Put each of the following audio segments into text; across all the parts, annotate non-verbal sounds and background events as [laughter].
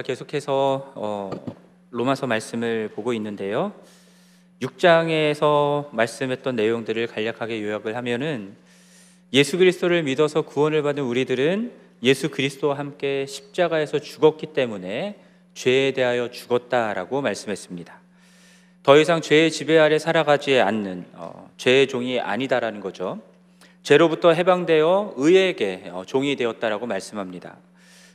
우리가 계속해서 어, 로마서 말씀을 보고 있는데요. 6장에서 말씀했던 내용들을 간략하게 요약을 하면은 예수 그리스도를 믿어서 구원을 받은 우리들은 예수 그리스도와 함께 십자가에서 죽었기 때문에 죄에 대하여 죽었다라고 말씀했습니다. 더 이상 죄의 지배 아래 살아가지 않는 어, 죄의 종이 아니다라는 거죠. 죄로부터 해방되어 의에게 어, 종이 되었다라고 말씀합니다.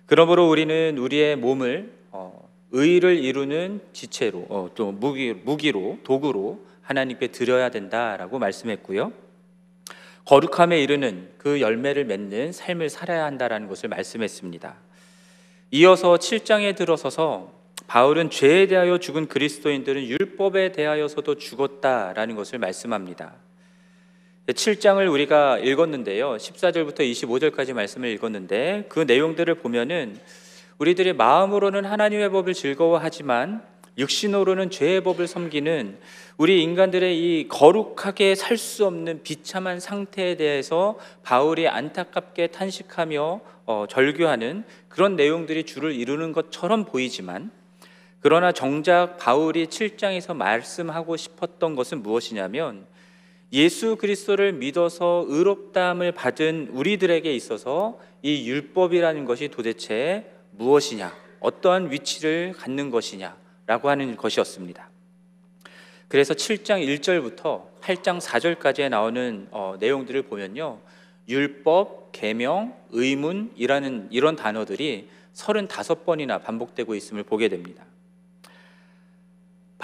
그러므로 우리는 우리의 몸을 어, 의를 이루는 지체로 어, 또 무기, 무기로 도구로 하나님께 드려야 된다라고 말씀했고요. 거룩함에 이르는 그 열매를 맺는 삶을 살아야 한다라는 것을 말씀했습니다. 이어서 7장에 들어서서 바울은 죄에 대하여 죽은 그리스도인들은 율법에 대하여서도 죽었다라는 것을 말씀합니다. 7장을 우리가 읽었는데요. 14절부터 25절까지 말씀을 읽었는데 그 내용들을 보면은 우리들이 마음으로는 하나님의 법을 즐거워하지만 육신으로는 죄의 법을 섬기는 우리 인간들의 이 거룩하게 살 수 없는 비참한 상태에 대해서 바울이 안타깝게 탄식하며 어, 절규하는 그런 내용들이 주를 이루는 것처럼 보이지만 그러나 정작 바울이 7장에서 말씀하고 싶었던 것은 무엇이냐면 예수 그리스도를 믿어서 의롭다함을 받은 우리들에게 있어서 이 율법이라는 것이 도대체 무엇이냐, 어떠한 위치를 갖는 것이냐라고 하는 것이었습니다. 그래서 7장 1절부터 8장 4절까지에 나오는 어, 내용들을 보면요. 율법, 계명, 의문이라는 이런 단어들이 35번이나 반복되고 있음을 보게 됩니다.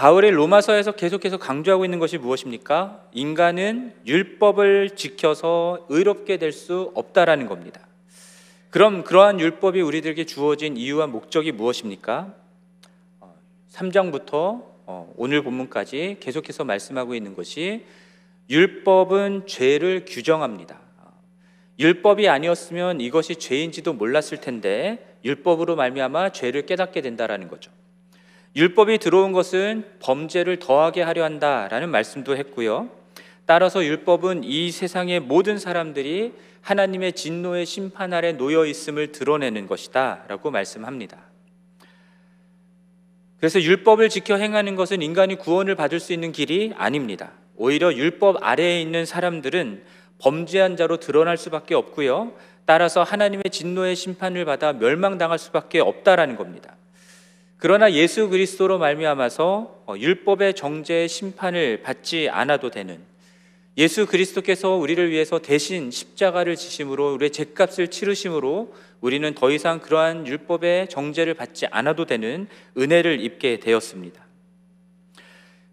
바울의 로마서에서 계속해서 강조하고 있는 것이 무엇입니까? 인간은 율법을 지켜서 의롭게 될 수 없다라는 겁니다. 그럼 그러한 율법이 우리들에게 주어진 이유와 목적이 무엇입니까? 3장부터 어, 어, 오늘 본문까지 계속해서 말씀하고 있는 것이 율법은 죄를 규정합니다. 율법이 아니었으면 이것이 죄인지도 몰랐을 텐데 율법으로 말미암아 죄를 깨닫게 된다라는 거죠. 율법이 들어온 것은 범죄를 더하게 하려 한다라는 말씀도 했고요. 따라서 율법은 이 세상의 모든 사람들이 하나님의 진노의 심판 아래 놓여 있음을 드러내는 것이다라고 말씀합니다. 그래서 율법을 지켜 행하는 것은 인간이 구원을 받을 수 있는 길이 아닙니다. 오히려 율법 아래에 있는 사람들은 범죄한 자로 드러날 수밖에 없고요. 따라서 하나님의 진노의 심판을 받아 멸망당할 수밖에 없다라는 겁니다. 그러나 예수 그리스도로 말미암아서 어, 율법의 정죄의 심판을 받지 않아도 되는 예수 그리스도께서 우리를 위해서 대신 십자가를 지심으로 우리의 죄값을 치르심으로 우리는 더 이상 그러한 율법의 정죄를 받지 않아도 되는 은혜를 입게 되었습니다.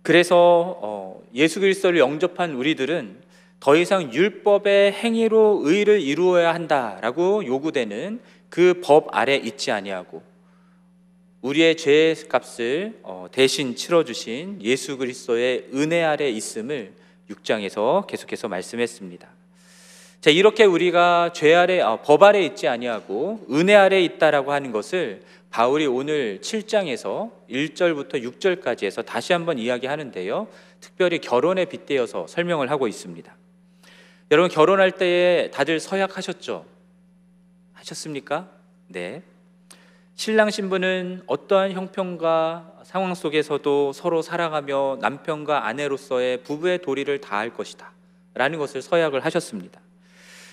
그래서 어, 예수 그리스도를 영접한 우리들은 더 이상 율법의 행위로 의를 이루어야 한다라고 요구되는 그 법 아래 있지 아니하고 우리의 죄의 값을 어, 대신 치러주신 예수 그리스도의 은혜 아래 있음을 6장에서 계속해서 말씀했습니다. 자, 이렇게 우리가 죄 아래, 어, 법 아래 있지 아니하고 은혜 아래 있다라고 하는 것을 바울이 오늘 7장에서 1절부터 6절까지 해서 다시 한번 이야기하는데요. 특별히 결혼에 빗대어서 설명을 하고 있습니다. 여러분 결혼할 때에 다들 서약하셨죠? 하셨습니까? 네. 신랑 신부는 어떠한 형편과 상황 속에서도 서로 사랑하며 남편과 아내로서의 부부의 도리를 다할 것이다. 라는 것을 서약을 하셨습니다.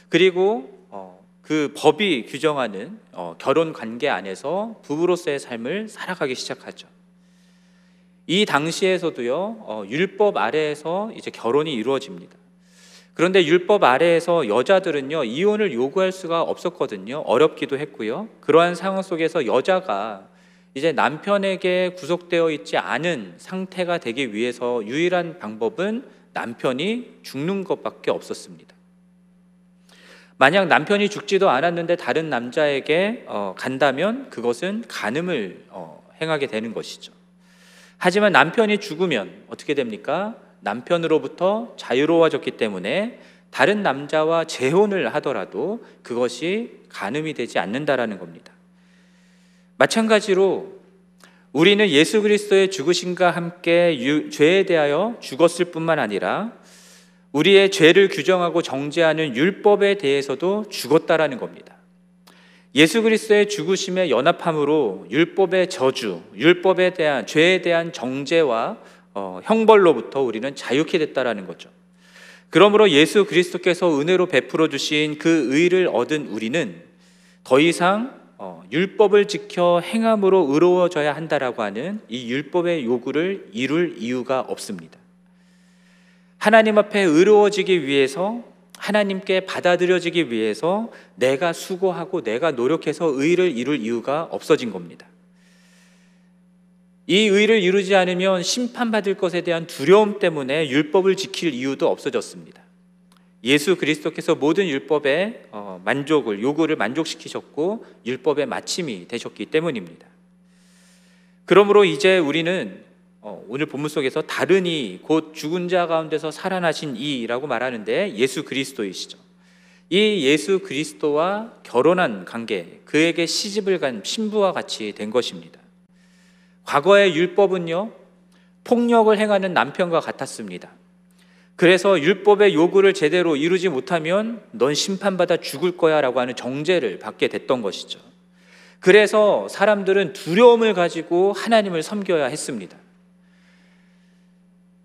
그리고 어, 그 법이 규정하는 어, 결혼 관계 안에서 부부로서의 삶을 살아가기 시작하죠. 이 당시에서도요, 어, 율법 아래에서 이제 결혼이 이루어집니다. 그런데 율법 아래에서 여자들은요 이혼을 요구할 수가 없었거든요. 어렵기도 했고요. 그러한 상황 속에서 여자가 이제 남편에게 구속되어 있지 않은 상태가 되기 위해서 유일한 방법은 남편이 죽는 것밖에 없었습니다. 만약 남편이 죽지도 않았는데 다른 남자에게 어, 간다면 그것은 간음을 어, 행하게 되는 것이죠. 하지만 남편이 죽으면 어떻게 됩니까? 남편으로부터 자유로워졌기 때문에 다른 남자와 재혼을 하더라도 그것이 간음이 되지 않는다라는 겁니다. 마찬가지로 우리는 예수 그리스도의 죽으심과 함께 죄에 대하여 죽었을 뿐만 아니라 우리의 죄를 규정하고 정죄하는 율법에 대해서도 죽었다라는 겁니다. 예수 그리스도의 죽으심에 연합함으로 율법의 저주, 율법에 대한 죄에 대한 정죄와 어, 형벌로부터 우리는 자유케 됐다라는 거죠. 그러므로 예수 그리스도께서 은혜로 베풀어 주신 그 의를 얻은 우리는 더 이상 어, 율법을 지켜 행함으로 의로워져야 한다라고 하는 이 율법의 요구를 이룰 이유가 없습니다. 하나님 앞에 의로워지기 위해서 하나님께 받아들여지기 위해서 내가 수고하고 내가 노력해서 의를 이룰 이유가 없어진 겁니다. 이 의를 이루지 않으면 심판받을 것에 대한 두려움 때문에 율법을 지킬 이유도 없어졌습니다. 예수 그리스도께서 모든 율법의 어, 만족을 요구를 만족시키셨고 율법의 마침이 되셨기 때문입니다. 그러므로 이제 우리는 어, 오늘 본문 속에서 다른 이 곧 죽은 자 가운데서 살아나신 이라고 말하는데 예수 그리스도이시죠. 이 예수 그리스도와 결혼한 관계, 그에게 시집을 간 신부와 같이 된 것입니다. 과거의 율법은요, 폭력을 행하는 남편과 같았습니다. 그래서 율법의 요구를 제대로 이루지 못하면 넌 심판받아 죽을 거야 라고 하는 정죄를 받게 됐던 것이죠. 그래서 사람들은 두려움을 가지고 하나님을 섬겨야 했습니다.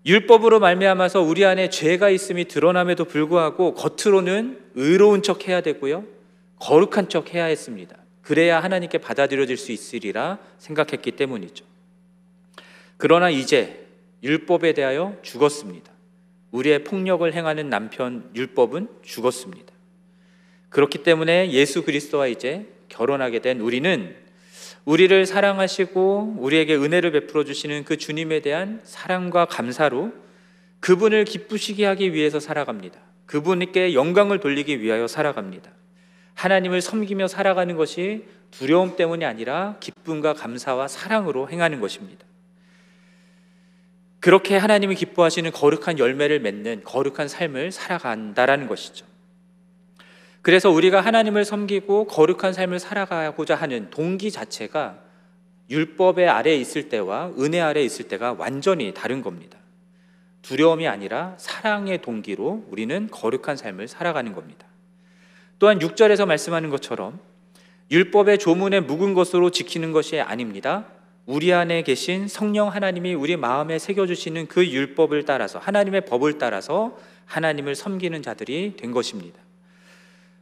율법으로 말미암아서 우리 안에 죄가 있음이 드러남에도 불구하고 겉으로는 의로운 척 해야 되고요. 거룩한 척 해야 했습니다. 그래야 하나님께 받아들여질 수 있으리라 생각했기 때문이죠. 그러나 이제 율법에 대하여 죽었습니다. 우리의 폭력을 행하는 남편 율법은 죽었습니다. 그렇기 때문에 예수 그리스도와 이제 결혼하게 된 우리는 우리를 사랑하시고 우리에게 은혜를 베풀어 주시는 그 주님에 대한 사랑과 감사로 그분을 기쁘시게 하기 위해서 살아갑니다. 그분께 영광을 돌리기 위하여 살아갑니다. 하나님을 섬기며 살아가는 것이 두려움 때문이 아니라 기쁨과 감사와 사랑으로 행하는 것입니다. 그렇게 하나님이 기뻐하시는 거룩한 열매를 맺는 거룩한 삶을 살아간다라는 것이죠. 그래서 우리가 하나님을 섬기고 거룩한 삶을 살아가고자 하는 동기 자체가 율법의 아래에 있을 때와 은혜 아래에 있을 때가 완전히 다른 겁니다. 두려움이 아니라 사랑의 동기로 우리는 거룩한 삶을 살아가는 겁니다. 또한 6절에서 말씀하는 것처럼 율법의 조문에 묵은 것으로 지키는 것이 아닙니다. 우리 안에 계신 성령 하나님이 우리 마음에 새겨주시는 그 율법을 따라서 하나님의 법을 따라서 하나님을 섬기는 자들이 된 것입니다.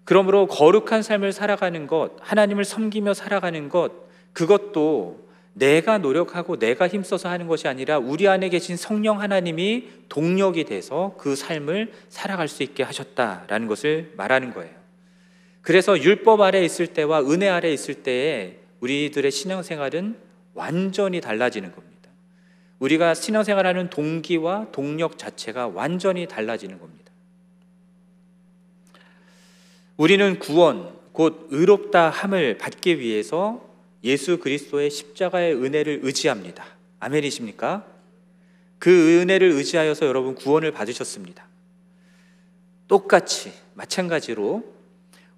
그러므로 거룩한 삶을 살아가는 것, 하나님을 섬기며 살아가는 것, 그것도 내가 노력하고 내가 힘써서 하는 것이 아니라 우리 안에 계신 성령 하나님이 동력이 돼서 그 삶을 살아갈 수 있게 하셨다라는 것을 말하는 거예요. 그래서 율법 아래 있을 때와 은혜 아래 있을 때에 우리들의 신앙생활은 완전히 달라지는 겁니다. 우리가 신앙생활하는 동기와 동력 자체가 완전히 달라지는 겁니다. 우리는 구원, 곧 의롭다 함을 받기 위해서 예수 그리스도의 십자가의 은혜를 의지합니다. 아멘이십니까? 그 은혜를 의지하여서 여러분 구원을 받으셨습니다. 똑같이 마찬가지로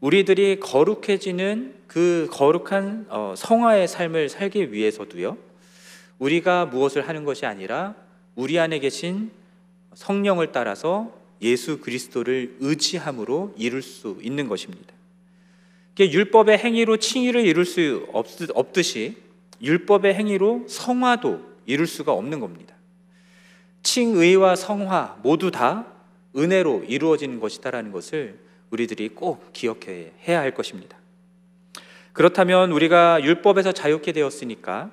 우리들이 거룩해지는 그 거룩한 어, 성화의 삶을 살기 위해서도요. 우리가 무엇을 하는 것이 아니라 우리 안에 계신 성령을 따라서 예수 그리스도를 의지함으로 이룰 수 있는 것입니다. 율법의 행위로 칭의를 이룰 수 없듯이 율법의 행위로 성화도 이룰 수가 없는 겁니다. 칭의와 성화 모두 다 은혜로 이루어지는 것이다라는 것을 우리들이 꼭 기억해야 할 것입니다. 그렇다면 우리가 율법에서 자유케 되었으니까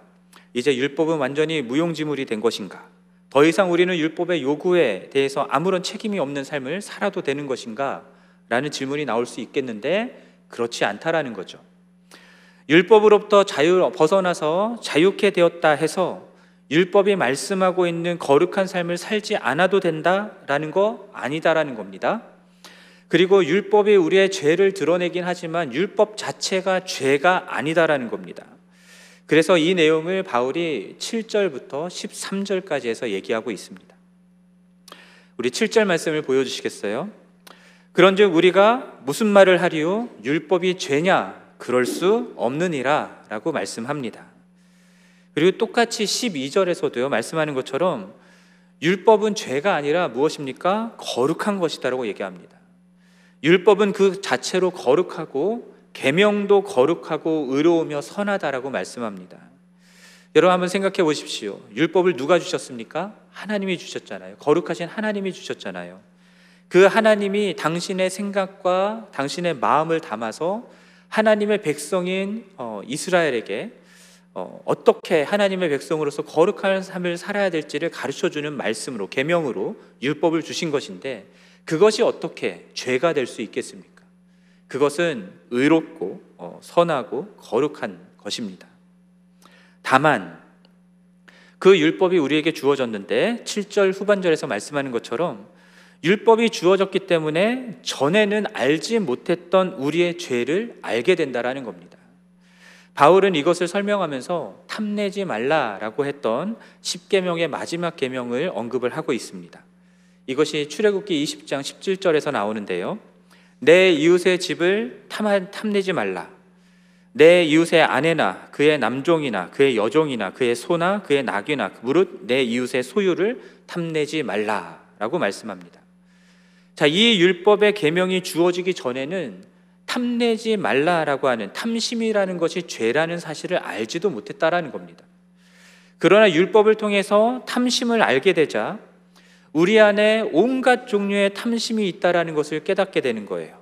이제 율법은 완전히 무용지물이 된 것인가? 더 이상 우리는 율법의 요구에 대해서 아무런 책임이 없는 삶을 살아도 되는 것인가? 라는 질문이 나올 수 있겠는데 그렇지 않다라는 거죠. 율법으로부터 자유 벗어나서 자유케 되었다 해서 율법이 말씀하고 있는 거룩한 삶을 살지 않아도 된다라는 거 아니다라는 겁니다. 그리고 율법이 우리의 죄를 드러내긴 하지만 율법 자체가 죄가 아니다라는 겁니다. 그래서 이 내용을 바울이 7절부터 13절까지 해서 얘기하고 있습니다. 우리 7절 말씀을 보여주시겠어요? 그런즉 우리가 무슨 말을 하리요? 율법이 죄냐? 그럴 수 없느니라 라고 말씀합니다. 그리고 똑같이 12절에서도요, 말씀하는 것처럼 율법은 죄가 아니라 무엇입니까? 거룩한 것이다라고 얘기합니다. 율법은 그 자체로 거룩하고 계명도 거룩하고 의로우며 선하다라고 말씀합니다. 여러분 한번 생각해 보십시오. 율법을 누가 주셨습니까? 하나님이 주셨잖아요. 거룩하신 하나님이 주셨잖아요. 그 하나님이 당신의 생각과 당신의 마음을 담아서 하나님의 백성인 어, 이스라엘에게 어, 어떻게 하나님의 백성으로서 거룩한 삶을 살아야 될지를 가르쳐 주는 말씀으로 계명으로 율법을 주신 것인데 그것이 어떻게 죄가 될 수 있겠습니까? 그것은 의롭고 어, 선하고 거룩한 것입니다. 다만 그 율법이 우리에게 주어졌는데 7절 후반절에서 말씀하는 것처럼 율법이 주어졌기 때문에 전에는 알지 못했던 우리의 죄를 알게 된다라는 겁니다. 바울은 이것을 설명하면서 탐내지 말라라고 했던 10계명의 마지막 계명을 언급을 하고 있습니다. 이것이 출애굽기 20장 17절에서 나오는데요. 내 이웃의 집을 탐내지 말라. 내 이웃의 아내나 그의 남종이나 그의 여종이나 그의 소나 그의 낙이나 무릇 내 이웃의 소유를 탐내지 말라라고 말씀합니다. 자, 이 율법의 계명이 주어지기 전에는 탐내지 말라라고 하는 탐심이라는 것이 죄라는 사실을 알지도 못했다라는 겁니다. 그러나 율법을 통해서 탐심을 알게 되자 우리 안에 온갖 종류의 탐심이 있다라는 것을 깨닫게 되는 거예요.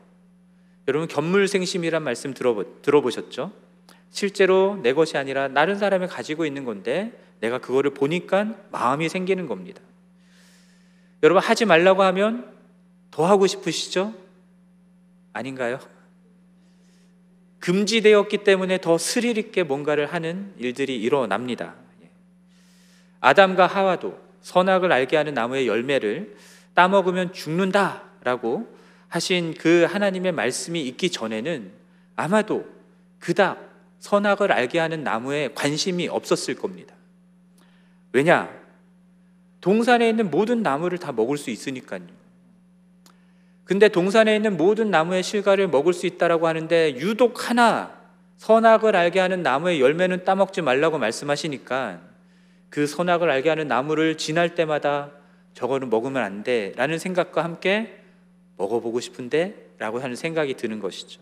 여러분 견물생심이란 말씀 들어보, 들어보셨죠? 실제로 내 것이 아니라 다른 사람이 가지고 있는 건데 내가 그거를 보니까 마음이 생기는 겁니다. 여러분 하지 말라고 하면 더 하고 싶으시죠? 아닌가요? 금지되었기 때문에 더 스릴 있게 뭔가를 하는 일들이 일어납니다. 예. 아담과 하와도 선악을 알게 하는 나무의 열매를 따먹으면 죽는다라고 하신 그 하나님의 말씀이 있기 전에는 아마도 그닥 선악을 알게 하는 나무에 관심이 없었을 겁니다. 왜냐? 동산에 있는 모든 나무를 다 먹을 수 있으니까요. 근데 동산에 있는 모든 나무의 실과를 먹을 수 있다라고 하는데 유독 하나 선악을 알게 하는 나무의 열매는 따먹지 말라고 말씀하시니까 그 선악을 알게 하는 나무를 지날 때마다 저거는 먹으면 안 돼 라는 생각과 함께 먹어보고 싶은데 라고 하는 생각이 드는 것이죠.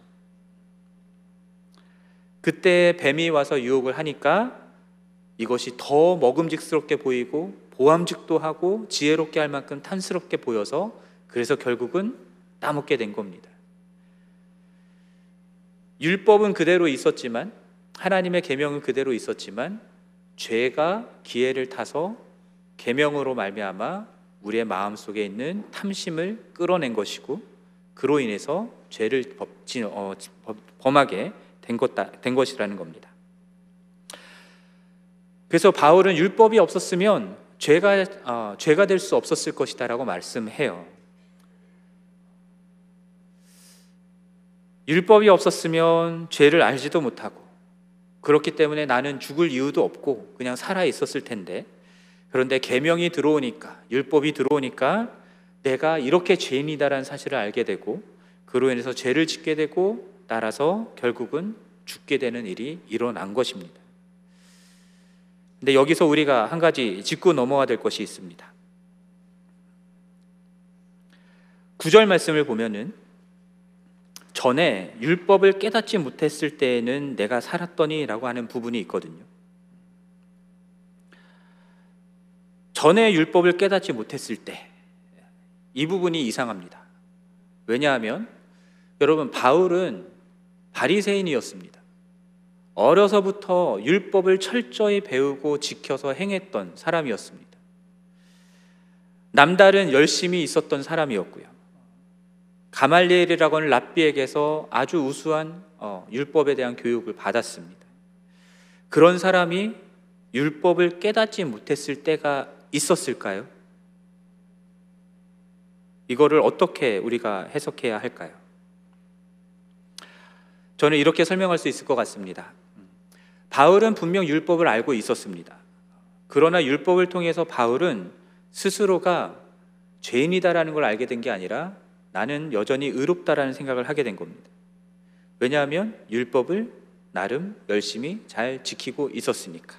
그때 뱀이 와서 유혹을 하니까 이것이 더 먹음직스럽게 보이고 보암직도 하고 지혜롭게 할 만큼 탐스럽게 보여서 그래서 결국은 따먹게 된 겁니다. 율법은 그대로 있었지만 하나님의 계명은 그대로 있었지만 죄가 기회를 타서 계명으로 말미암아 우리의 마음 속에 있는 탐심을 끌어낸 것이고 그로 인해서 죄를 어, 범하게 된, 것, 된 것이라는 겁니다. 그래서 바울은 율법이 없었으면 죄가 어, 죄가 될 수 없었을 것이다라고 말씀해요. 율법이 없었으면 죄를 알지도 못하고 그렇기 때문에 나는 죽을 이유도 없고 그냥 살아 있었을 텐데 그런데 계명이 들어오니까 율법이 들어오니까 내가 이렇게 죄인이다라는 사실을 알게 되고 그로 인해서 죄를 짓게 되고 따라서 결국은 죽게 되는 일이 일어난 것입니다. 근데 여기서 우리가 한 가지 짚고 넘어야 될 것이 있습니다. 구절 말씀을 보면은 전에 율법을 깨닫지 못했을 때에는 내가 살았더니라고 하는 부분이 있거든요. 전에 율법을 깨닫지 못했을 때 이 부분이 이상합니다. 왜냐하면 여러분 바울은 바리새인이었습니다. 어려서부터 율법을 철저히 배우고 지켜서 행했던 사람이었습니다. 남다른 열심이 있었던 사람이었고요. 가말리엘이라고 하는 랍비에게서 아주 우수한 어, 율법에 대한 교육을 받았습니다. 그런 사람이 율법을 깨닫지 못했을 때가 있었을까요? 이거를 어떻게 우리가 해석해야 할까요? 저는 이렇게 설명할 수 있을 것 같습니다. 바울은 분명 율법을 알고 있었습니다. 그러나 율법을 통해서 바울은 스스로가 죄인이다라는 걸 알게 된 게 아니라 나는 여전히 의롭다라는 생각을 하게 된 겁니다. 왜냐하면 율법을 나름 열심히 잘 지키고 있었으니까.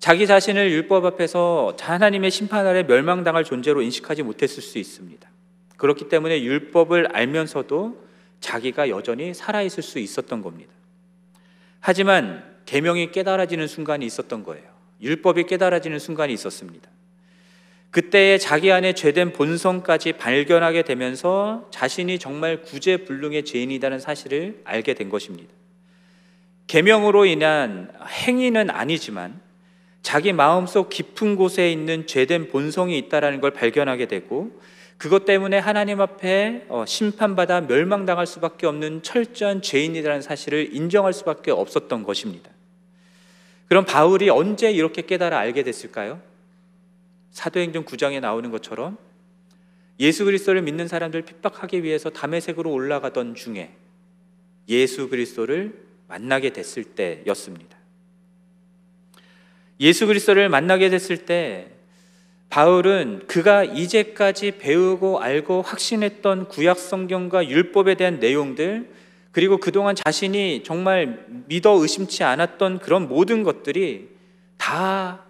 자기 자신을 율법 앞에서 하나님의 심판 아래 멸망당할 존재로 인식하지 못했을 수 있습니다. 그렇기 때문에 율법을 알면서도 자기가 여전히 살아 있을 수 있었던 겁니다. 하지만 계명이 깨달아지는 순간이 있었던 거예요. 율법이 깨달아지는 순간이 있었습니다. 그때에 자기 안에 죄된 본성까지 발견하게 되면서 자신이 정말 구제불능의 죄인이라는 사실을 알게 된 것입니다. 계명으로 인한 행위는 아니지만 자기 마음속 깊은 곳에 있는 죄된 본성이 있다라는 걸 발견하게 되고 그것 때문에 하나님 앞에 어, 심판받아 멸망당할 수밖에 없는 철저한 죄인이라는 사실을 인정할 수밖에 없었던 것입니다. 그럼 바울이 언제 이렇게 깨달아 알게 됐을까요? 사도행전 9장에 나오는 것처럼 예수 그리스도를 믿는 사람들 핍박하기 위해서 담에색으로 올라가던 중에 예수 그리스도를 만나게 됐을 때였습니다. 예수 그리스도를 만나게 됐을 때 바울은 그가 이제까지 배우고 알고 확신했던 구약 성경과 율법에 대한 내용들 그리고 그동안 자신이 정말 믿어 의심치 않았던 그런 모든 것들이 다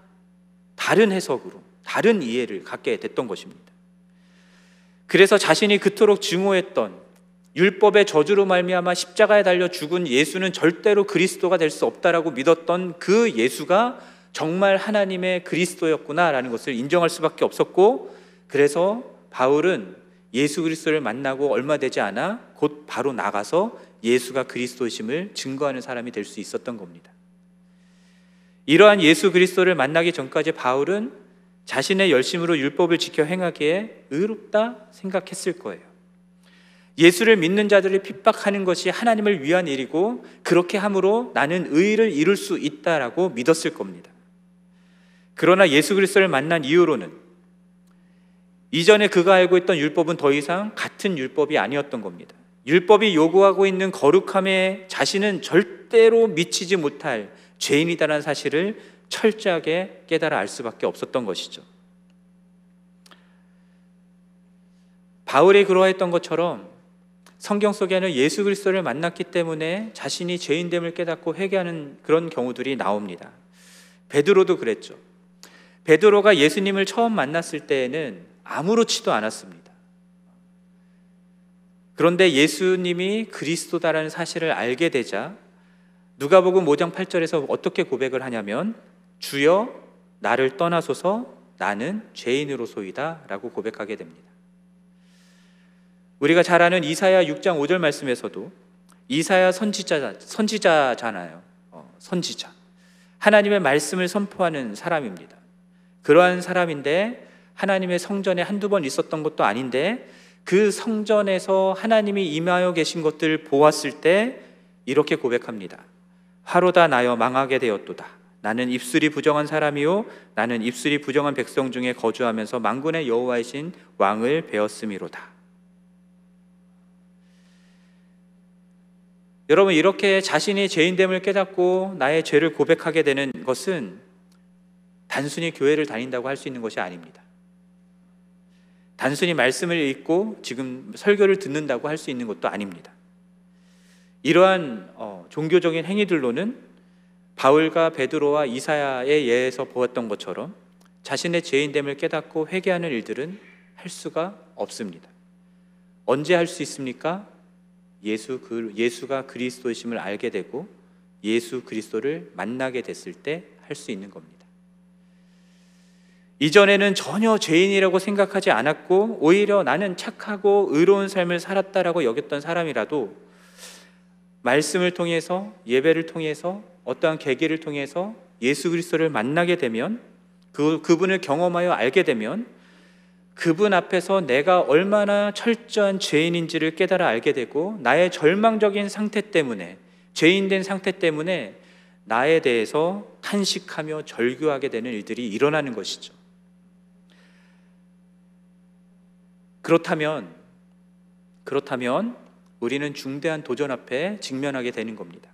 다른 해석으로 다른 이해를 갖게 됐던 것입니다. 그래서 자신이 그토록 증오했던 율법의 저주로 말미암아 십자가에 달려 죽은 예수는 절대로 그리스도가 될 수 없다라고 믿었던 그 예수가 정말 하나님의 그리스도였구나라는 것을 인정할 수밖에 없었고 그래서 바울은 예수 그리스도를 만나고 얼마 되지 않아 곧 바로 나가서 예수가 그리스도심을 증거하는 사람이 될 수 있었던 겁니다. 이러한 예수 그리스도를 만나기 전까지 바울은 자신의 열심으로 율법을 지켜 행하기에 의롭다 생각했을 거예요. 예수를 믿는 자들을 핍박하는 것이 하나님을 위한 일이고 그렇게 함으로 나는 의를 이룰 수 있다라고 믿었을 겁니다. 그러나 예수 그리스도를 만난 이후로는 이전에 그가 알고 있던 율법은 더 이상 같은 율법이 아니었던 겁니다. 율법이 요구하고 있는 거룩함에 자신은 절대로 미치지 못할 죄인이다라는 사실을 철저하게 깨달아 알 수밖에 없었던 것이죠. 바울이 그러했던 것처럼 성경 속에는 예수 그리스도를 만났기 때문에 자신이 죄인됨을 깨닫고 회개하는 그런 경우들이 나옵니다. 베드로도 그랬죠. 베드로가 예수님을 처음 만났을 때에는 아무렇지도 않았습니다. 그런데 예수님이 그리스도다라는 사실을 알게 되자 누가복음 5장 8절에서 어떻게 고백을 하냐면 주여 나를 떠나소서 나는 죄인으로소이다라고 고백하게 됩니다. 우리가 잘 아는 이사야 6장 5절 말씀에서도 이사야 선지자 선지자잖아요. 어, 선지자. 하나님의 말씀을 선포하는 사람입니다. 그러한 사람인데 하나님의 성전에 한두 번 있었던 것도 아닌데 그 성전에서 하나님이 임하여 계신 것들을 보았을 때 이렇게 고백합니다. 화로다 나여 망하게 되었도다. 나는 입술이 부정한 사람이요 나는 입술이 부정한 백성 중에 거주하면서 만군의 여호와이신 왕을 배웠음이로다. 여러분 이렇게 자신이 죄인됨을 깨닫고 나의 죄를 고백하게 되는 것은 단순히 교회를 다닌다고 할 수 있는 것이 아닙니다. 단순히 말씀을 읽고 지금 설교를 듣는다고 할 수 있는 것도 아닙니다. 이러한 어, 종교적인 행위들로는 바울과 베드로와 이사야의 예에서 보았던 것처럼 자신의 죄인됨을 깨닫고 회개하는 일들은 할 수가 없습니다. 언제 할 수 있습니까? 예수 그 예수가 그리스도이심을 알게 되고 예수 그리스도를 만나게 됐을 때 할 수 있는 겁니다. 이전에는 전혀 죄인이라고 생각하지 않았고 오히려 나는 착하고 의로운 삶을 살았다라고 여겼던 사람이라도 말씀을 통해서 예배를 통해서 어떠한 계기를 통해서 예수 그리스도를 만나게 되면 그 그분을 경험하여 알게 되면 그분 앞에서 내가 얼마나 철저한 죄인인지를 깨달아 알게 되고 나의 절망적인 상태 때문에 죄인된 상태 때문에 나에 대해서 탄식하며 절규하게 되는 일들이 일어나는 것이죠. 그렇다면 그렇다면 우리는 중대한 도전 앞에 직면하게 되는 겁니다.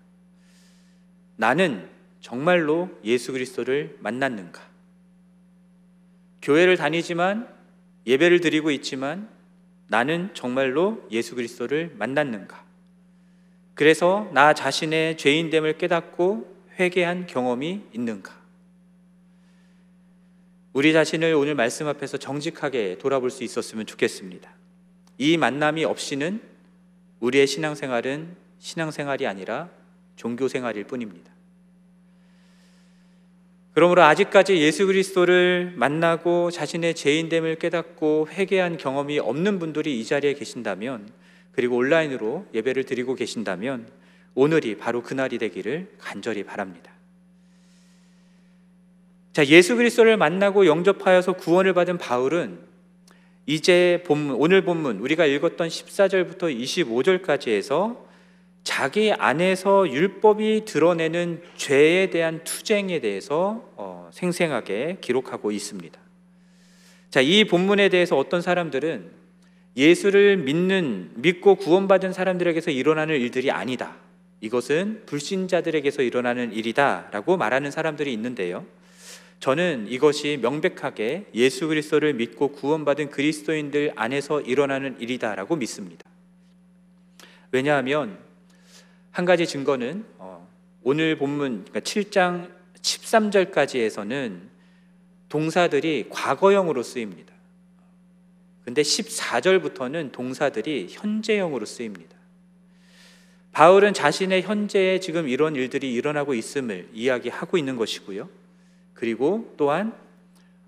나는 정말로 예수 그리스도를 만났는가? 교회를 다니지만 예배를 드리고 있지만 나는 정말로 예수 그리스도를 만났는가? 그래서 나 자신의 죄인됨을 깨닫고 회개한 경험이 있는가? 우리 자신을 오늘 말씀 앞에서 정직하게 돌아볼 수 있었으면 좋겠습니다. 이 만남이 없이는 우리의 신앙생활은 신앙생활이 아니라 종교 생활일 뿐입니다. 그러므로 아직까지 예수 그리스도를 만나고 자신의 죄인됨을 깨닫고 회개한 경험이 없는 분들이 이 자리에 계신다면 그리고 온라인으로 예배를 드리고 계신다면 오늘이 바로 그날이 되기를 간절히 바랍니다. 자, 예수 그리스도를 만나고 영접하여서 구원을 받은 바울은 이제 본문, 오늘 본문 우리가 읽었던 14절부터 25절까지 해서 자기 안에서 율법이 드러내는 죄에 대한 투쟁에 대해서 어, 생생하게 기록하고 있습니다. 자, 이 본문에 대해서 어떤 사람들은 예수를 믿는 믿고 구원받은 사람들에게서 일어나는 일들이 아니다. 이것은 불신자들에게서 일어나는 일이다라고 말하는 사람들이 있는데요. 저는 이것이 명백하게 예수 그리스도를 믿고 구원받은 그리스도인들 안에서 일어나는 일이다라고 믿습니다. 왜냐하면 한 가지 증거는 어, 오늘 본문 그러니까 7장 13절까지에서는 동사들이 과거형으로 쓰입니다. 근데 14절부터는 동사들이 현재형으로 쓰입니다. 바울은 자신의 현재에 지금 이런 일들이 일어나고 있음을 이야기하고 있는 것이고요. 그리고 또한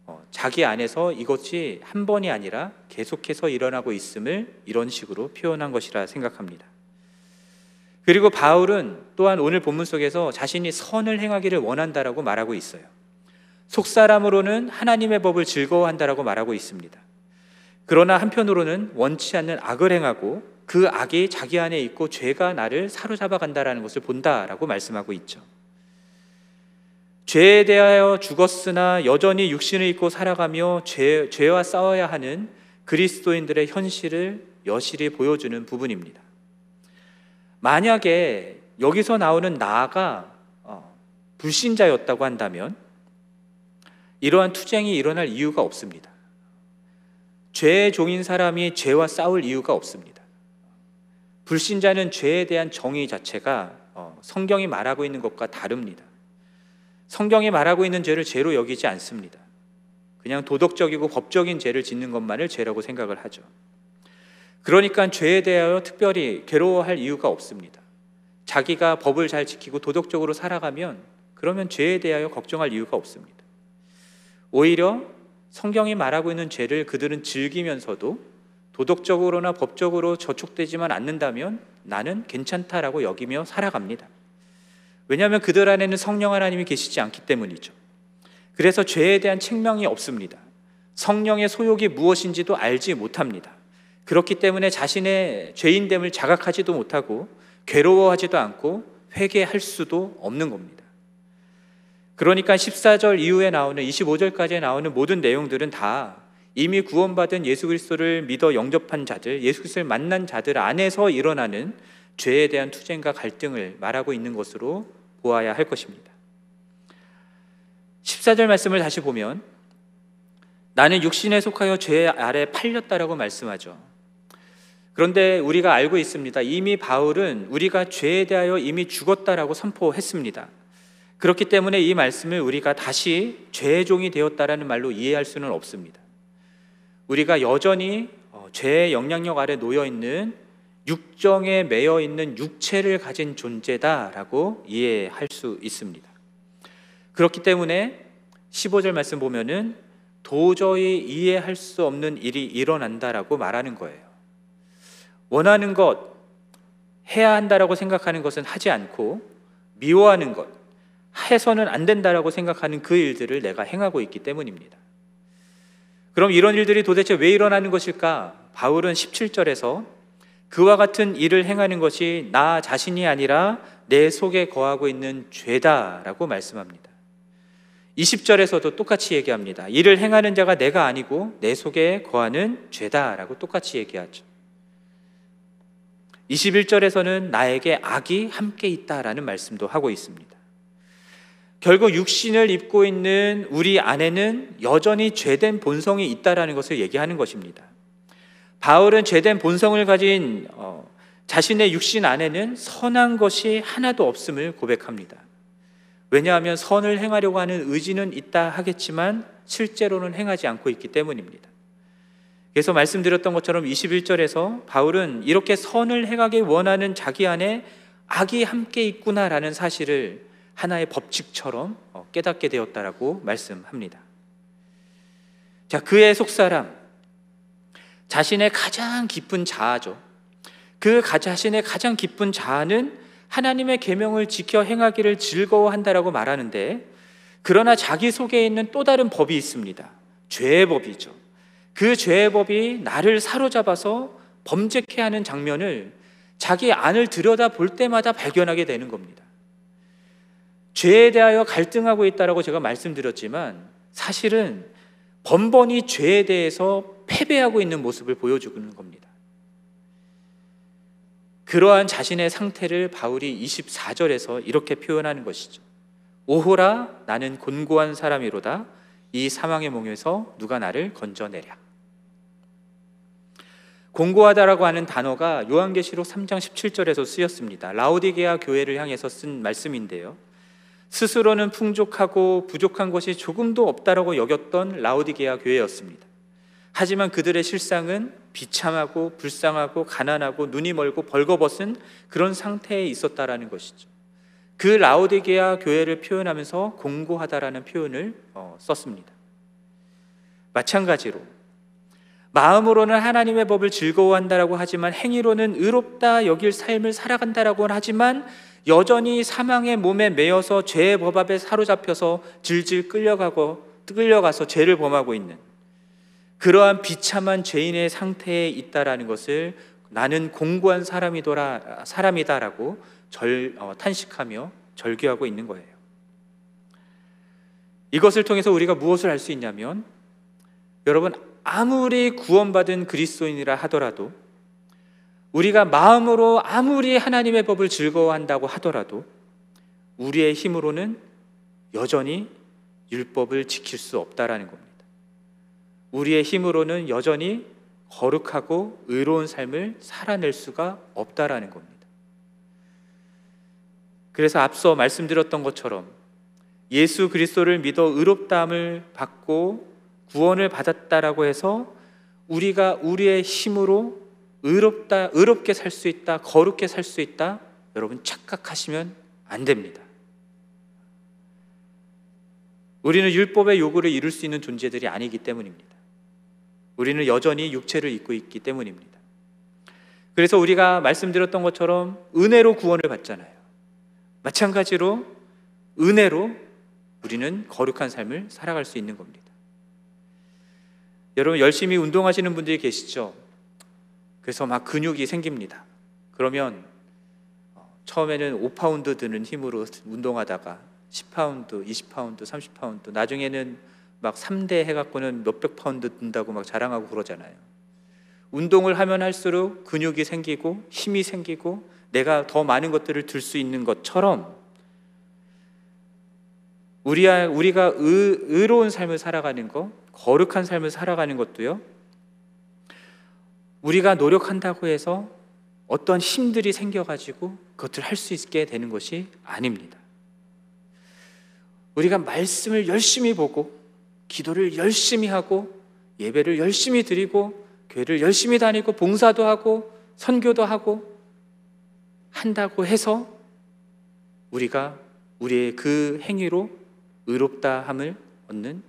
어, 자기 안에서 이것이 한 번이 아니라 계속해서 일어나고 있음을 이런 식으로 표현한 것이라 생각합니다. 그리고 바울은 또한 오늘 본문 속에서 자신이 선을 행하기를 원한다라고 말하고 있어요. 속사람으로는 하나님의 법을 즐거워한다라고 말하고 있습니다. 그러나 한편으로는 원치 않는 악을 행하고 그 악이 자기 안에 있고 죄가 나를 사로잡아 간다라는 것을 본다라고 말씀하고 있죠. 죄에 대하여 죽었으나 여전히 육신을 입고 살아가며 죄, 죄와 싸워야 하는 그리스도인들의 현실을 여실히 보여주는 부분입니다. 만약에 여기서 나오는 나가 어, 불신자였다고 한다면 이러한 투쟁이 일어날 이유가 없습니다. 죄의 종인 사람이 죄와 싸울 이유가 없습니다. 불신자는 죄에 대한 정의 자체가 어, 성경이 말하고 있는 것과 다릅니다. 성경이 말하고 있는 죄를 죄로 여기지 않습니다. 그냥 도덕적이고 법적인 죄를 짓는 것만을 죄라고 생각을 하죠. 그러니까 죄에 대하여 특별히 괴로워할 이유가 없습니다. 자기가 법을 잘 지키고 도덕적으로 살아가면 그러면 죄에 대하여 걱정할 이유가 없습니다. 오히려 성경이 말하고 있는 죄를 그들은 즐기면서도 도덕적으로나 법적으로 저촉되지만 않는다면 나는 괜찮다라고 여기며 살아갑니다. 왜냐하면 그들 안에는 성령 하나님이 계시지 않기 때문이죠. 그래서 죄에 대한 책명이 없습니다. 성령의 소욕이 무엇인지도 알지 못합니다. 그렇기 때문에 자신의 죄인됨을 자각하지도 못하고 괴로워하지도 않고 회개할 수도 없는 겁니다. 그러니까 14절 이후에 나오는 25절까지 나오는 모든 내용들은 다 이미 구원받은 예수 그리스도를 믿어 영접한 자들, 예수 그리스도를 만난 자들 안에서 일어나는 죄에 대한 투쟁과 갈등을 말하고 있는 것으로 보아야 할 것입니다. 14절 말씀을 다시 보면 나는 육신에 속하여 죄 아래 팔렸다라고 말씀하죠. 그런데 우리가 알고 있습니다. 이미 바울은 우리가 죄에 대하여 이미 죽었다라고 선포했습니다. 그렇기 때문에 이 말씀을 우리가 다시 죄의 종이 되었다라는 말로 이해할 수는 없습니다. 우리가 여전히 어, 죄의 영향력 아래 놓여 있는 육정에 매여 있는 육체를 가진 존재다라고 이해할 수 있습니다. 그렇기 때문에 15절 말씀 보면은 도저히 이해할 수 없는 일이 일어난다라고 말하는 거예요. 원하는 것, 해야 한다라고 생각하는 것은 하지 않고 미워하는 것, 해서는 안 된다라고 생각하는 그 일들을 내가 행하고 있기 때문입니다. 그럼 이런 일들이 도대체 왜 일어나는 것일까? 바울은 17절에서 그와 같은 일을 행하는 것이 나 자신이 아니라 내 속에 거하고 있는 죄다라고 말씀합니다. 20절에서도 똑같이 얘기합니다. 이를 행하는 자가 내가 아니고 내 속에 거하는 죄다라고 똑같이 얘기하죠. 21절에서는 나에게 악이 함께 있다라는 말씀도 하고 있습니다. 결국 육신을 입고 있는 우리 안에는 여전히 죄된 본성이 있다라는 것을 얘기하는 것입니다. 바울은 죄된 본성을 가진 어, 자신의 육신 안에는 선한 것이 하나도 없음을 고백합니다. 왜냐하면 선을 행하려고 하는 의지는 있다 하겠지만 실제로는 행하지 않고 있기 때문입니다. 그래서 말씀드렸던 것처럼 21절에서 바울은 이렇게 선을 행하기 원하는 자기 안에 악이 함께 있구나라는 사실을 하나의 법칙처럼 어, 깨닫게 되었다라고 말씀합니다. 자, 그의 속사람 자신의 가장 깊은 자아죠. 그 자신의 가장 깊은 자아는 하나님의 계명을 지켜 행하기를 즐거워한다라고 말하는데 그러나 자기 속에 있는 또 다른 법이 있습니다. 죄의 법이죠. 그 죄의 법이 나를 사로잡아서 범죄케 하는 장면을 자기 안을 들여다 볼 때마다 발견하게 되는 겁니다. 죄에 대하여 갈등하고 있다라고 제가 말씀드렸지만 사실은 번번이 죄에 대해서 패배하고 있는 모습을 보여주는 겁니다. 그러한 자신의 상태를 바울이 24절에서 이렇게 표현하는 것이죠. 오호라 나는 곤고한 사람이로다 이 사망의 몽에서 누가 나를 건져내랴. 공고하다라고 하는 단어가 요한계시록 3장 17절에서 쓰였습니다. 라오디게아 교회를 향해서 쓴 말씀인데요. 스스로는 풍족하고 부족한 것이 조금도 없다라고 여겼던 라오디게아 교회였습니다. 하지만 그들의 실상은 비참하고 불쌍하고 가난하고 눈이 멀고 벌거벗은 그런 상태에 있었다라는 것이죠. 그 라오디게아 교회를 표현하면서 공고하다라는 표현을 어, 썼습니다. 마찬가지로 마음으로는 하나님의 법을 즐거워한다라고 하지만 행위로는 의롭다 여길 삶을 살아간다라고 하지만 여전히 사망의 몸에 매여서 죄의 법 앞에 사로잡혀서 질질 끌려가고 끌려가서 죄를 범하고 있는 그러한 비참한 죄인의 상태에 있다라는 것을 나는 공고한 사람이더라 사람이다라고 절 어, 탄식하며 절규하고 있는 거예요. 이것을 통해서 우리가 무엇을 할수 있냐면 여러분 아무리 구원받은 그리스도인이라 하더라도 우리가 마음으로 아무리 하나님의 법을 즐거워한다고 하더라도 우리의 힘으로는 여전히 율법을 지킬 수 없다라는 겁니다. 우리의 힘으로는 여전히 거룩하고 의로운 삶을 살아낼 수가 없다라는 겁니다. 그래서 앞서 말씀드렸던 것처럼 예수 그리스도를 믿어 의롭다함을 받고 구원을 받았다라고 해서 우리가 우리의 힘으로 의롭다, 의롭게 살 수 있다, 거룩게 살 수 있다, 여러분 착각하시면 안 됩니다. 우리는 율법의 요구를 이룰 수 있는 존재들이 아니기 때문입니다. 우리는 여전히 육체를 입고 있기 때문입니다. 그래서 우리가 말씀드렸던 것처럼 은혜로 구원을 받잖아요. 마찬가지로 은혜로 우리는 거룩한 삶을 살아갈 수 있는 겁니다. 여러분 열심히 운동하시는 분들이 계시죠? 그래서 막 근육이 생깁니다. 그러면 어, 처음에는 5파운드 드는 힘으로 운동하다가 10파운드, 20파운드, 30파운드, 나중에는 막 3대 해갖고는 몇백 파운드 든다고 막 자랑하고 그러잖아요. 운동을 하면 할수록 근육이 생기고 힘이 생기고 내가 더 많은 것들을 들 수 있는 것처럼 우리가 의, 로운 삶을 살아가는 것, 거룩한 삶을 살아가는 것도요. 우리가 노력한다고 해서 어떤 힘들이 생겨가지고 그것을 할 수 있게 되는 것이 아닙니다. 우리가 말씀을 열심히 보고 기도를 열심히 하고 예배를 열심히 드리고 교회를 열심히 다니고 봉사도 하고 선교도 하고 한다고 해서 우리가 우리의 그 행위로 의롭다함을 얻는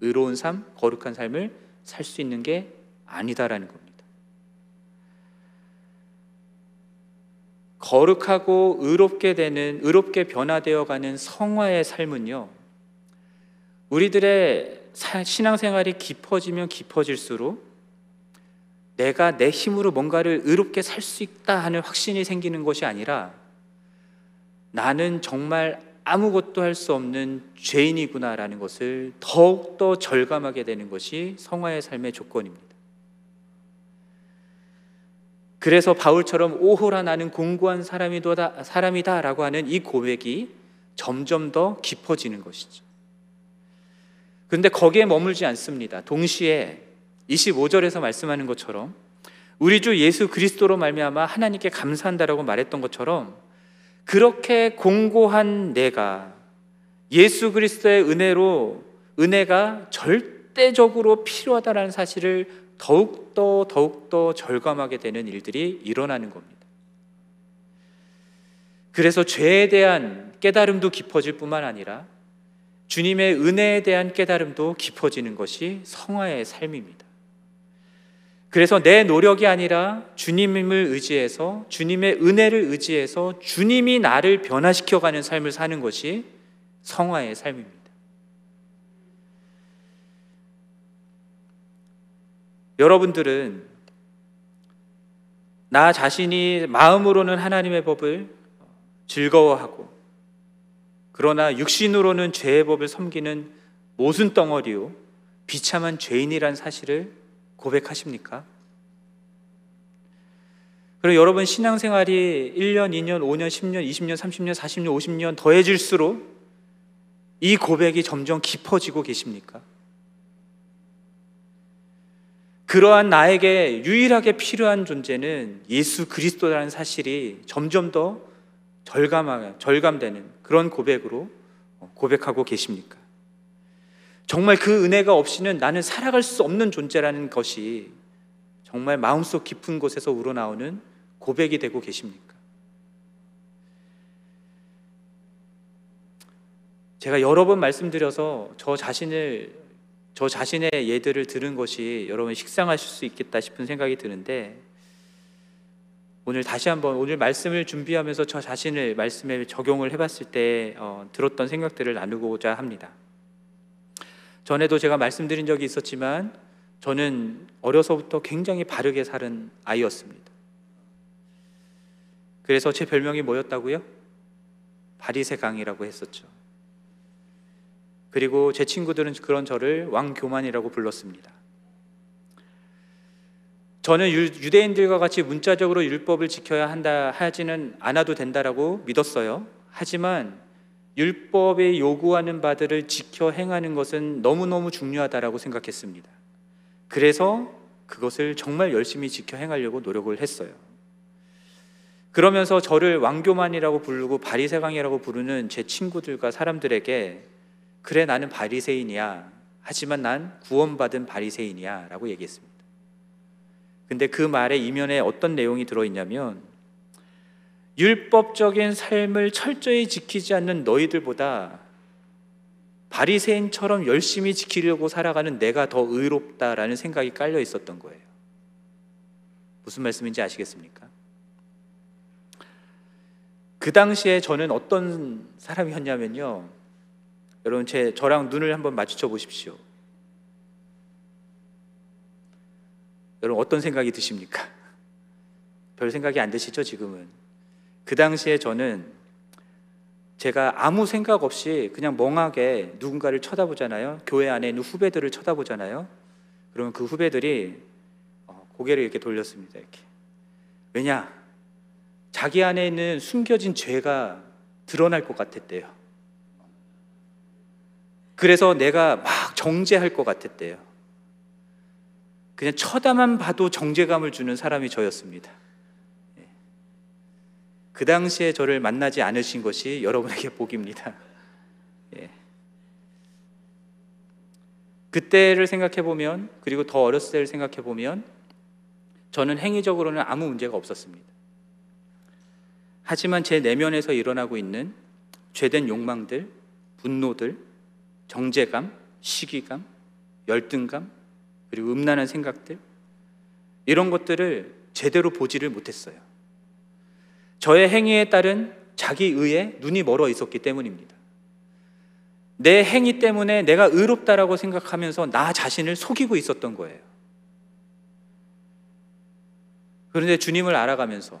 의로운 삶, 거룩한 삶을 살 수 있는 게 아니다라는 겁니다. 거룩하고 의롭게 되는 의롭게 변화되어 가는 성화의 삶은요. 우리들의 신앙생활이 깊어지면 깊어질수록 내가 내 힘으로 뭔가를 의롭게 살 수 있다 하는 확신이 생기는 것이 아니라 나는 정말 아무것도 할 수 없는 죄인이구나라는 것을 더욱더 절감하게 되는 것이 성화의 삶의 조건입니다. 그래서 바울처럼 오호라 나는 공고한 사람이다, 사람이다라고 하는 이 고백이 점점 더 깊어지는 것이죠. 그런데 거기에 머물지 않습니다. 동시에 25절에서 말씀하는 것처럼 우리 주 예수 그리스도로 말미암아 하나님께 감사한다라고 말했던 것처럼 그렇게 공고한 내가 예수 그리스도의 은혜로 은혜가 절대적으로 필요하다는 사실을 더욱더 더욱더 절감하게 되는 일들이 일어나는 겁니다. 그래서 죄에 대한 깨달음도 깊어질 뿐만 아니라 주님의 은혜에 대한 깨달음도 깊어지는 것이 성화의 삶입니다. 그래서 내 노력이 아니라 주님을 의지해서 주님의 은혜를 의지해서 주님이 나를 변화시켜 가는 삶을 사는 것이 성화의 삶입니다. 여러분들은 나 자신이 마음으로는 하나님의 법을 즐거워하고 그러나 육신으로는 죄의 법을 섬기는 모순 덩어리요 비참한 죄인이란 사실을 고백하십니까? 그리고 여러분 신앙생활이 1년, 2년, 5년, 10년, 20년, 30년, 40년, 50년 더해질수록 이 고백이 점점 깊어지고 계십니까? 그러한 나에게 유일하게 필요한 존재는 예수 그리스도라는 사실이 점점 더 절감하, 절감되는 그런 고백으로 고백하고 계십니까? 정말 그 은혜가 없이는 나는 살아갈 수 없는 존재라는 것이 정말 마음속 깊은 곳에서 우러나오는 고백이 되고 계십니까? 제가 여러 번 말씀드려서 저 자신을 저 자신의 예들을 들은 것이 여러분 식상하실 수 있겠다 싶은 생각이 드는데 오늘 다시 한번 오늘 말씀을 준비하면서 저 자신을 말씀에 적용을 해봤을 때 어, 들었던 생각들을 나누고자 합니다. 전에도 제가 말씀드린 적이 있었지만 저는 어려서부터 굉장히 바르게 살은 아이였습니다. 그래서 제 별명이 뭐였다고요? 바리새강이라고 했었죠. 그리고 제 친구들은 그런 저를 왕교만이라고 불렀습니다. 저는 유대인들과 같이 문자적으로 율법을 지켜야 한다 하지는 않아도 된다라고 믿었어요. 하지만 율법에 요구하는 바들을 지켜 행하는 것은 너무너무 중요하다라고 생각했습니다. 그래서 그것을 정말 열심히 지켜 행하려고 노력을 했어요. 그러면서 저를 왕교만이라고 부르고 바리새강이라고 부르는 제 친구들과 사람들에게 그래 나는 바리새인이야. 하지만 난 구원받은 바리새인이야라고 얘기했습니다. 근데 그 말의 이면에 어떤 내용이 들어 있냐면 율법적인 삶을 철저히 지키지 않는 너희들보다 바리새인처럼 열심히 지키려고 살아가는 내가 더 의롭다라는 생각이 깔려 있었던 거예요. 무슨 말씀인지 아시겠습니까? 그 당시에 저는 어떤 사람이었냐면요. 여러분 제 저랑 눈을 한번 마주쳐 보십시오. 여러분 어떤 생각이 드십니까? [laughs] 별 생각이 안 드시죠 지금은? 그 당시에 저는 제가 아무 생각 없이 그냥 멍하게 누군가를 쳐다보잖아요. 교회 안에 있는 후배들을 쳐다보잖아요. 그러면 그 후배들이 어, 고개를 이렇게 돌렸습니다. 이렇게. 왜냐? 자기 안에 있는 숨겨진 죄가 드러날 것 같았대요. 그래서 내가 막 정죄할 것 같았대요. 그냥 쳐다만 봐도 정죄감을 주는 사람이 저였습니다. 예. 그 당시에 저를 만나지 않으신 것이 여러분에게 [laughs] 복입니다. 예. 그때를 생각해 보면 그리고 더 어렸을 때를 생각해 보면 저는 행위적으로는 아무 문제가 없었습니다. 하지만 제 내면에서 일어나고 있는 죄된 욕망들, 분노들, 정제감, 시기감, 열등감, 그리고 음란한 생각들 이런 것들을 제대로 보지를 못했어요. 저의 행위에 따른 자기 의에 눈이 멀어 있었기 때문입니다. 내 행위 때문에 내가 의롭다라고 생각하면서 나 자신을 속이고 있었던 거예요. 그런데 주님을 알아가면서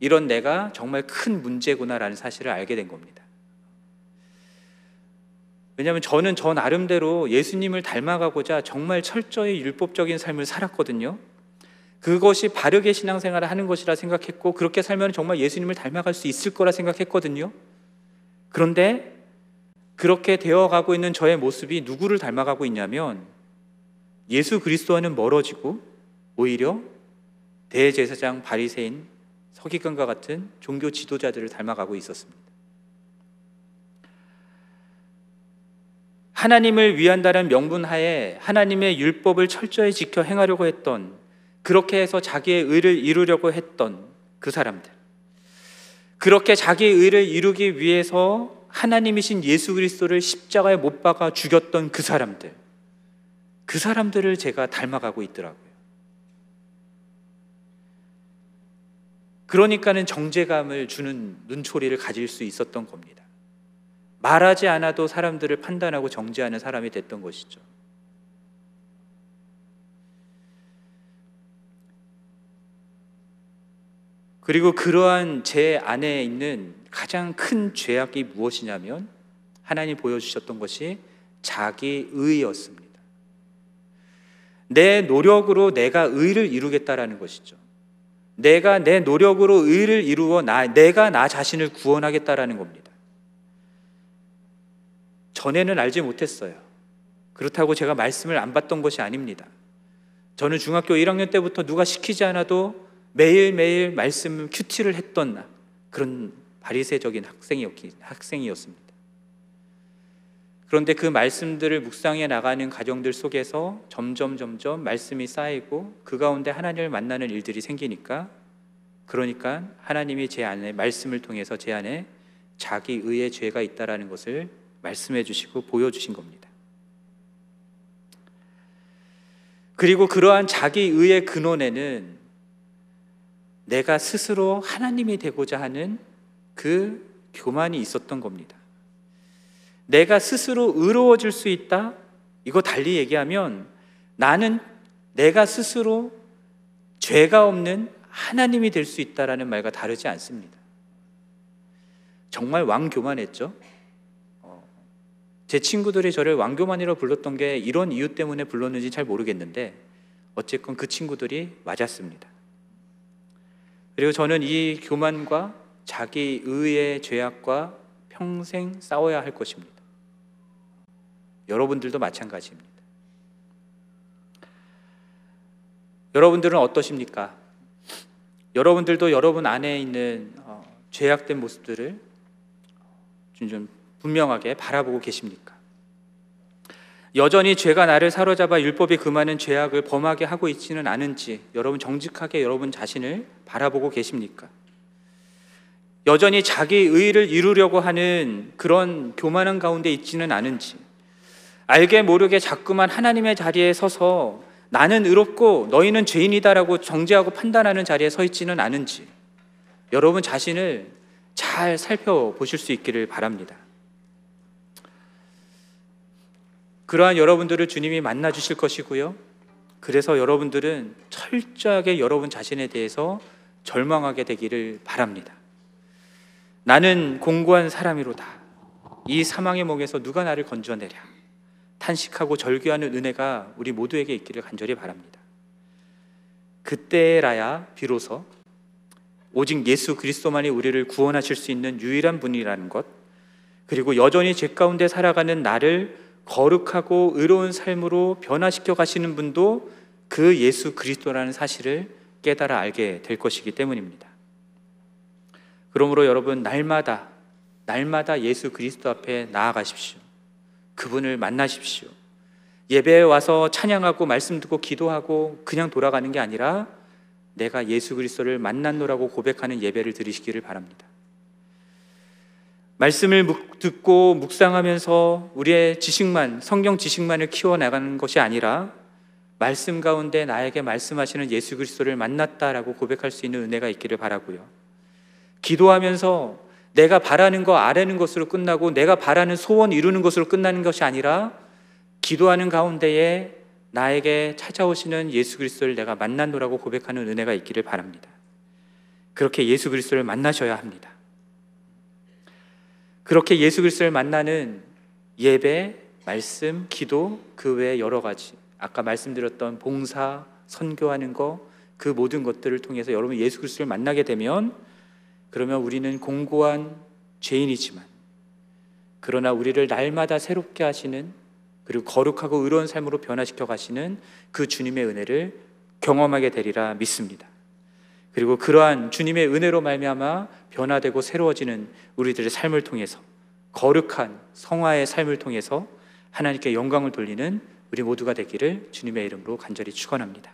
이런 내가 정말 큰 문제구나라는 사실을 알게 된 겁니다. 왜냐하면 저는 저 나름대로 예수님을 닮아가고자 정말 철저히 율법적인 삶을 살았거든요. 그것이 바르게 신앙생활을 하는 것이라 생각했고 그렇게 살면 정말 예수님을 닮아갈 수 있을 거라 생각했거든요. 그런데 그렇게 되어가고 있는 저의 모습이 누구를 닮아가고 있냐면 예수 그리스도와는 멀어지고 오히려 대제사장 바리새인 서기관과 같은 종교 지도자들을 닮아가고 있었습니다. 하나님을 위한다는 명분 하에 하나님의 율법을 철저히 지켜 행하려고 했던 그렇게 해서 자기의 의를 이루려고 했던 그 사람들. 그렇게 자기의 의를 이루기 위해서 하나님이신 예수 그리스도를 십자가에 못 박아 죽였던 그 사람들. 그 사람들을 제가 닮아가고 있더라고요. 그러니까는 정제감을 주는 눈초리를 가질 수 있었던 겁니다. 말하지 않아도 사람들을 판단하고 정죄하는 사람이 됐던 것이죠. 그리고 그러한 제 안에 있는 가장 큰 죄악이 무엇이냐면 하나님 보여주셨던 것이 자기 의였습니다. 내 노력으로 내가 의를 이루겠다라는 것이죠. 내가 내 노력으로 의를 이루어 나, 내가 나 자신을 구원하겠다라는 겁니다. 전에는 알지 못했어요. 그렇다고 제가 말씀을 안 받던 것이 아닙니다. 저는 중학교 1학년 때부터 누가 시키지 않아도 매일매일 말씀 큐티를 했던 그런 바리새적인 학생이었습니다. 그런데 그 말씀들을 묵상해 나가는 가정들 속에서 점점 점점 말씀이 쌓이고 그 가운데 하나님을 만나는 일들이 생기니까 그러니까 하나님이 제 안에 말씀을 통해서 제 안에 자기 의의 죄가 있다라는 것을 말씀해 주시고 보여 주신 겁니다. 그리고 그러한 자기 의의 근원에는 내가 스스로 하나님이 되고자 하는 그 교만이 있었던 겁니다. 내가 스스로 의로워질 수 있다? 이거 달리 얘기하면 나는 내가 스스로 죄가 없는 하나님이 될 수 있다라는 말과 다르지 않습니다. 정말 왕교만했죠. 어, 제 친구들이 저를 왕교만이라고 불렀던 게 이런 이유 때문에 불렀는지 잘 모르겠는데 어쨌건 그 친구들이 맞았습니다. 그리고 저는 이 교만과 자기 의의 죄악과 평생 싸워야 할 것입니다. 여러분들도 마찬가지입니다. 여러분들은 어떠십니까? 여러분들도 여러분 안에 있는 어, 죄악된 모습들을 좀 분명하게 바라보고 계십니까? 여전히 죄가 나를 사로잡아 율법이 금하는 죄악을 범하게 하고 있지는 않은지 여러분 정직하게 여러분 자신을 바라보고 계십니까? 여전히 자기 의를 이루려고 하는 그런 교만한 가운데 있지는 않은지 알게 모르게 자꾸만 하나님의 자리에 서서 나는 의롭고 너희는 죄인이다라고 정죄하고 판단하는 자리에 서 있지는 않은지 여러분 자신을 잘 살펴보실 수 있기를 바랍니다. 그러한 여러분들을 주님이 만나 주실 것이고요. 그래서 여러분들은 철저하게 여러분 자신에 대해서 절망하게 되기를 바랍니다. 나는 공고한 사람이로다. 이 사망의 목에서 누가 나를 건져내랴. 탄식하고 절규하는 은혜가 우리 모두에게 있기를 간절히 바랍니다. 그때라야 비로소 오직 예수 그리스도만이 우리를 구원하실 수 있는 유일한 분이라는 것, 그리고 여전히 죄 가운데 살아가는 나를 거룩하고 의로운 삶으로 변화시켜 가시는 분도 그 예수 그리스도라는 사실을 깨달아 알게 될 것이기 때문입니다. 그러므로 여러분 날마다 날마다 예수 그리스도 앞에 나아가십시오. 그분을 만나십시오. 예배에 와서 찬양하고 말씀 듣고 기도하고 그냥 돌아가는 게 아니라 내가 예수 그리스도를 만났노라고 고백하는 예배를 드리시기를 바랍니다. 말씀을 듣고 묵상하면서 우리의 지식만, 성경 지식만을 키워나가는 것이 아니라 말씀 가운데 나에게 말씀하시는 예수 그리스도를 만났다라고 고백할 수 있는 은혜가 있기를 바라고요. 기도하면서 내가 바라는 거 아뢰는 것으로 끝나고 내가 바라는 소원 이루는 것으로 끝나는 것이 아니라 기도하는 가운데에 나에게 찾아오시는 예수 그리스도를 내가 만났노라고 고백하는 은혜가 있기를 바랍니다. 그렇게 예수 그리스도를 만나셔야 합니다. 그렇게 예수 그리스도를 만나는 예배, 말씀, 기도 그 외에 여러 가지 아까 말씀드렸던 봉사, 선교하는 거 그 모든 것들을 통해서 여러분 예수 그리스도를 만나게 되면 그러면 우리는 공고한 죄인이지만 그러나 우리를 날마다 새롭게 하시는 그리고 거룩하고 의로운 삶으로 변화시켜 가시는 그 주님의 은혜를 경험하게 되리라 믿습니다. 그리고 그러한 주님의 은혜로 말미암아 변화되고 새로워지는 우리들의 삶을 통해서 거룩한 성화의 삶을 통해서 하나님께 영광을 돌리는 우리 모두가 되기를 주님의 이름으로 간절히 축원합니다.